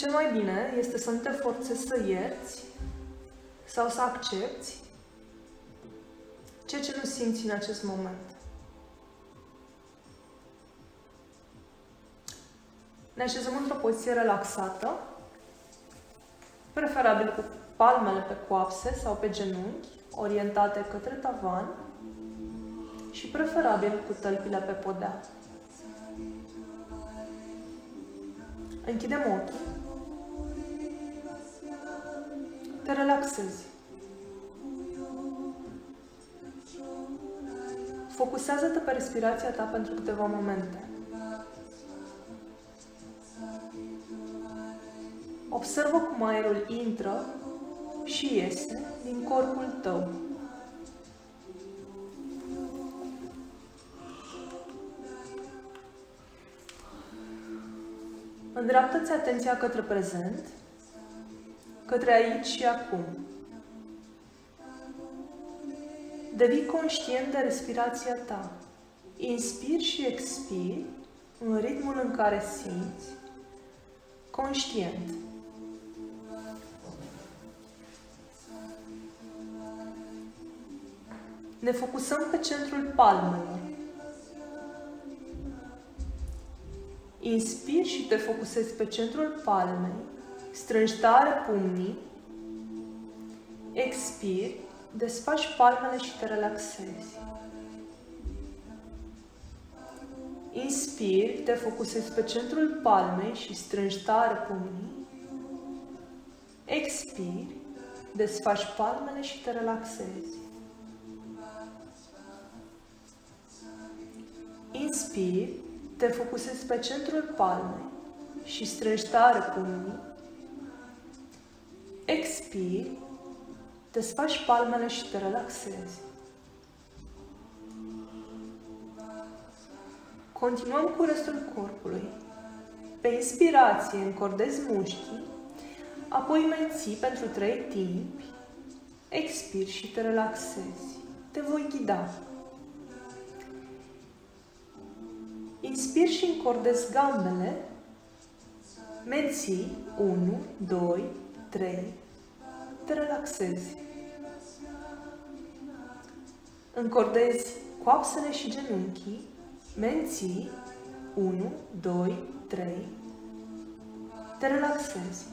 Cel mai bine este să nu te forțezi să ierți sau să accepti ceea ce nu simți în acest moment. Ne așezăm într-o poziție relaxată, preferabil cu palmele pe coapse sau pe genunchi, orientate către tavan și preferabil cu tălpile pe podea. Închidem ochii. Te relaxezi. Focusează-te pe respirația ta pentru câteva momente. Observă cum aerul intră și iese din corpul tău. Îndreaptă-ți atenția către prezent, către aici și acum. Devii conștient de respirația ta. Inspiri și expiri în ritmul în care simți, conștient. Ne focusăm pe centrul palmelor. Inspiri și te focusezi pe centrul palmei. Strângi tare pumnii. Expiri, desfaci palmele și te relaxezi. Inspiri, te focusezi pe centrul palmei și strângi tare pumnii. Expiri, desfaci palmele și te relaxezi. Inspiri, te focusezi pe centrul palmei și strângi tare pumnii. Expiri, desfaci palmele și te relaxezi. Continuăm cu restul corpului. Pe inspirație încordezi mușchii, apoi menții pentru trei timpi, expiri și te relaxezi. Te voi ghida. Inspiri și încordezi gambele. Menții 1, 2, 3. Te relaxezi. Încordezi coapsele și genunchii. Menții 1, 2, 3. Te relaxezi.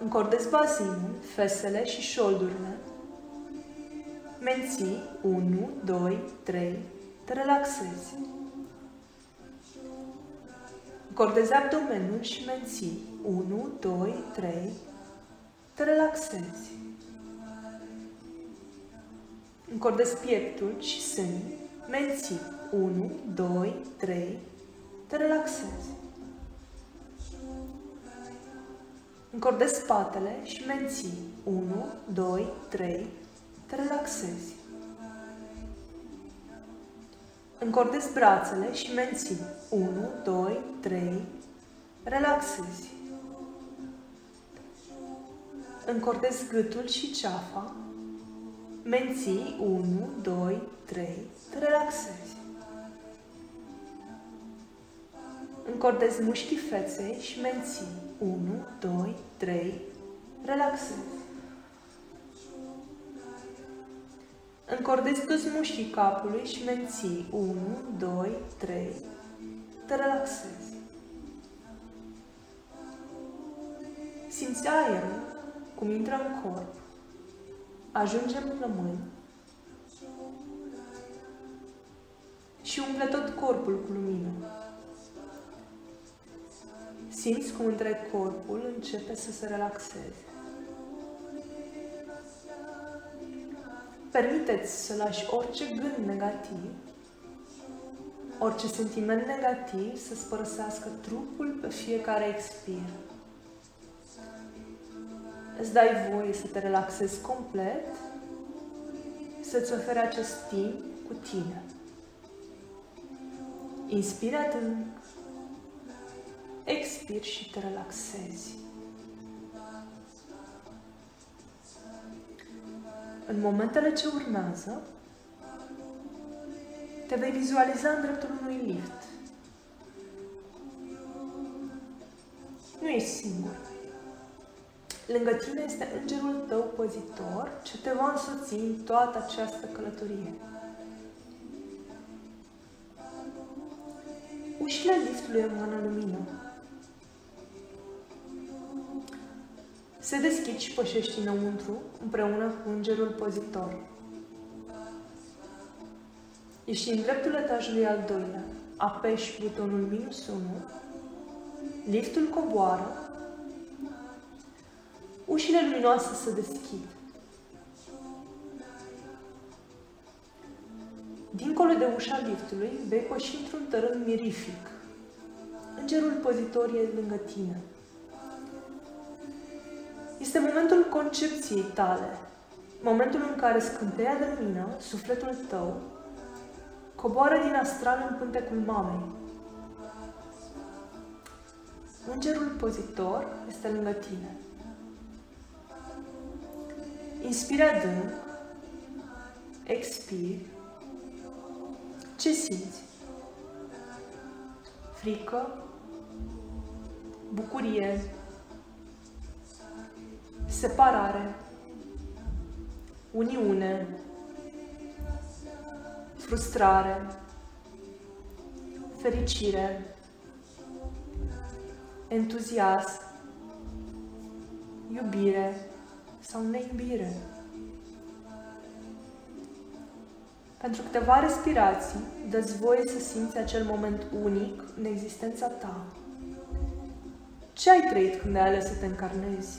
Încordezi bazinul, fesele și șoldurile. Menții 1, 2, 3, te relaxezi. Încordezi abdomenul și menții. 1, 2, 3. Te relaxezi. Încordezi pieptul și sânii. Menții. 1, 2, 3. Te relaxezi. Încordezi spatele și menții. 1, 2, 3. Te relaxezi. Încordezi brațele și menții. 1, 2, 3. Relaxezi. Încordezi gâtul și ceafa. Menții 1, 2, 3. Te relaxezi. Încordezi mușchii feței și menții. 1, 2, 3. Relaxezi. Încordezi toți mușchii capului și menții 1, 2, 3. Te relaxezi. Simți aerul cum intră în corp. Ajunge în plămâni și umple tot corpul cu lumină. Simți cum întreg corpul începe să se relaxeze. Permiteți să lași orice gând negativ, orice sentiment negativ să-ți părăsească trupul pe fiecare expir. Îți dai voie să te relaxezi complet, să-ți oferi acest timp cu tine. Inspiri adânc, expiri și te relaxezi. În momentele ce urmează, te vei vizualiza în dreptul unui lift. Nu ești singur. Lângă tine este îngerul tău păzitor ce te va însoți în toată această călătorie. Ușile liftului emană lumină. Se deschid și pășești înăuntru împreună cu îngerul păzitor. Ești în dreptul etajului al doilea. Apeși butonul minus 1. Liftul coboară. Ușile luminoase se deschid. Dincolo de ușa liftului, vei păși într-un tărân mirific. Îngerul păzitor e lângă tine. Este momentul concepției tale, momentul în care scânteia de lumină, sufletul tău, coboară din astral în pântecul mamei. Îngerul pozitor este lângă tine. Inspira adânc, expiri. Ce simți? Frică? Bucurie? Separare? Uniune? frustrare, fericire, entuziasm, iubire sau neiubire. Pentru câteva respirații, dă voie să simți acel moment unic în existența ta. Ce ai trăit când ai ales să te încarnezi?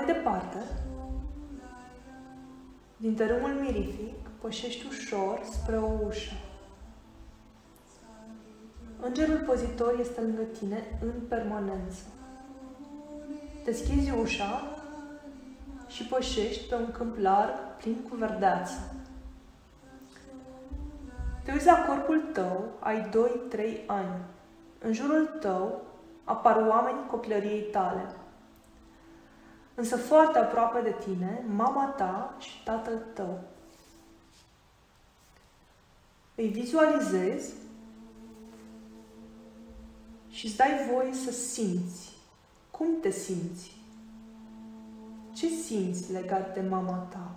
Mai departe, din tărâmul mirific, pășești ușor spre o ușă. Îngerul pozitor este lângă tine în permanență. Deschizi ușa și pășești pe un câmp larg plin cu verdeață. Te uiți la corpul tău, ai 2-3 ani. În jurul tău apar oamenii copilăriei tale – însă foarte aproape de tine, mama ta și tatăl tău. Îi vizualizezi și îți dai voie să simți. Cum te simți? Ce simți legat de mama ta?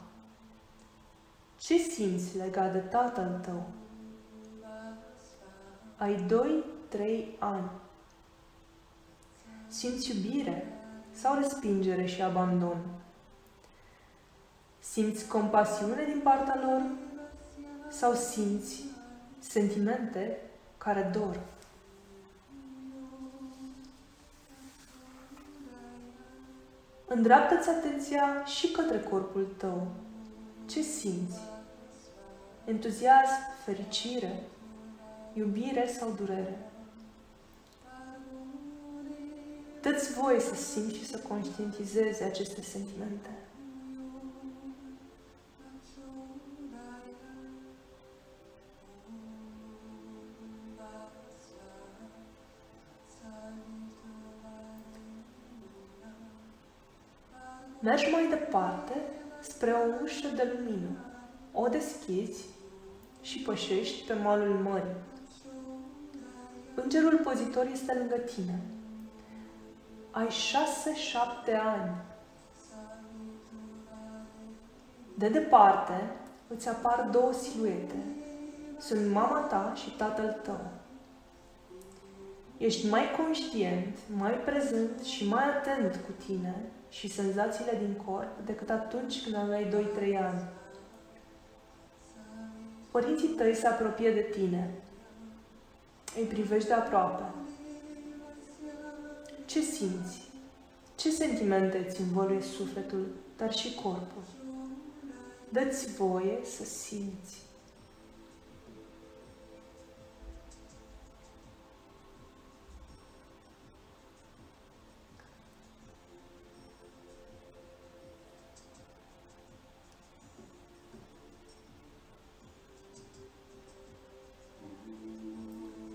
Ce simți legat de tatăl tău? Ai 2-3 ani. Simți iubire, sau respingere și abandon? Simți compasiune din partea lor sau simți sentimente care dor? Îndreaptă-ți atenția și către corpul tău. Ce simți? Entuziasm, fericire, iubire sau durere? Dă-ți voie să simți și să conștientizezi aceste sentimente. Mergi mai departe spre o ușă de lumină. O deschizi și pășești pe malul mării. Îngerul pozitor este lângă tine ai șase-șapte ani. De departe îți apar două siluete. Sunt mama ta și tatăl tău. Ești mai conștient, mai prezent și mai atent cu tine și senzațiile din corp decât atunci când aveai 2-3 ani. Părinții tăi se apropie de tine. Îi privești de aproape. Ce simți? Ce sentimente îți învăluie sufletul, dar și corpul? Dă-ți voie să simți.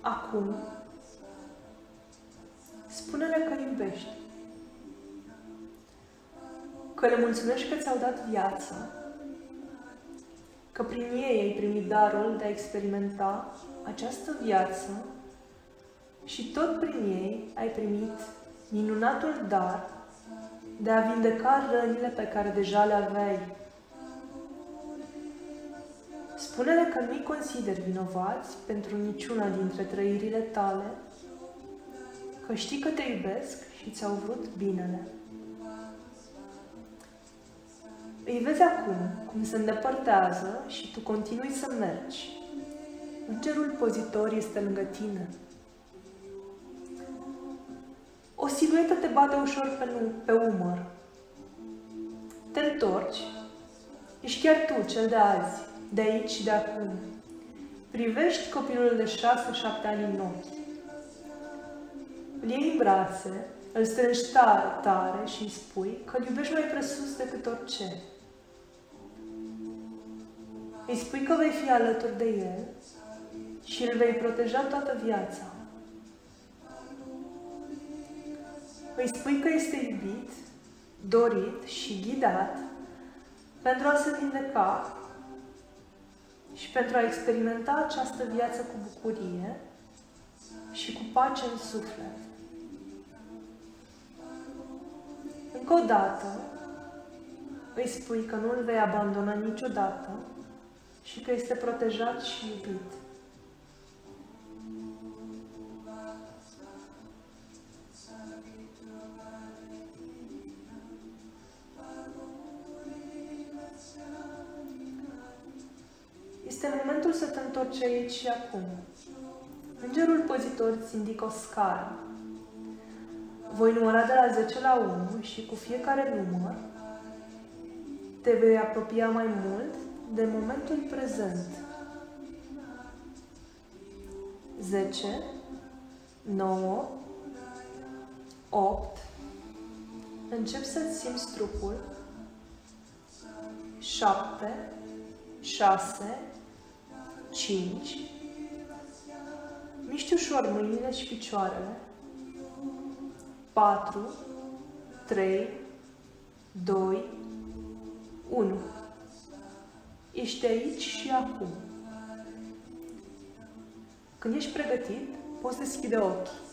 Acum Spune-le că iubești. Că le mulțumești că ți-au dat viață. Că prin ei ai primit darul de a experimenta această viață și tot prin ei ai primit minunatul dar de a vindeca rănile pe care deja le aveai. Spune-le că nu-i consideri vinovați pentru niciuna dintre trăirile tale, că știi că te iubesc și ți-au vrut binele. Îi vezi acum cum se îndepărtează și tu continui să mergi. Îngerul pozitor este lângă tine. O siluetă te bate ușor pe, pe umăr. Te întorci. Ești chiar tu, cel de azi, de aici și de acum. Privești copilul de șase-șapte ani în ochi. Îl iei în brațe, îl strângi tare, tare și îi spui că îl iubești mai presus decât orice. Îi spui că vei fi alături de el și îl vei proteja toată viața. Îi spui că este iubit, dorit și ghidat pentru a se vindeca și pentru a experimenta această viață cu bucurie și cu pace în suflet. Încă o dată, îi spui că nu îl vei abandona niciodată și că este protejat și iubit. Este momentul să te întorci aici și acum. Îngerul păzitor îți indică o scară. Voi număra de la 10 la 1 și cu fiecare număr te vei apropia mai mult de momentul prezent. 10, 9, 8, încep să-ți simți trupul, 7, 6, 5, miști ușor mâinile și picioarele, 4, 3, 2, 1. Ești aici și acum. Când ești pregătit, poți deschide ochii.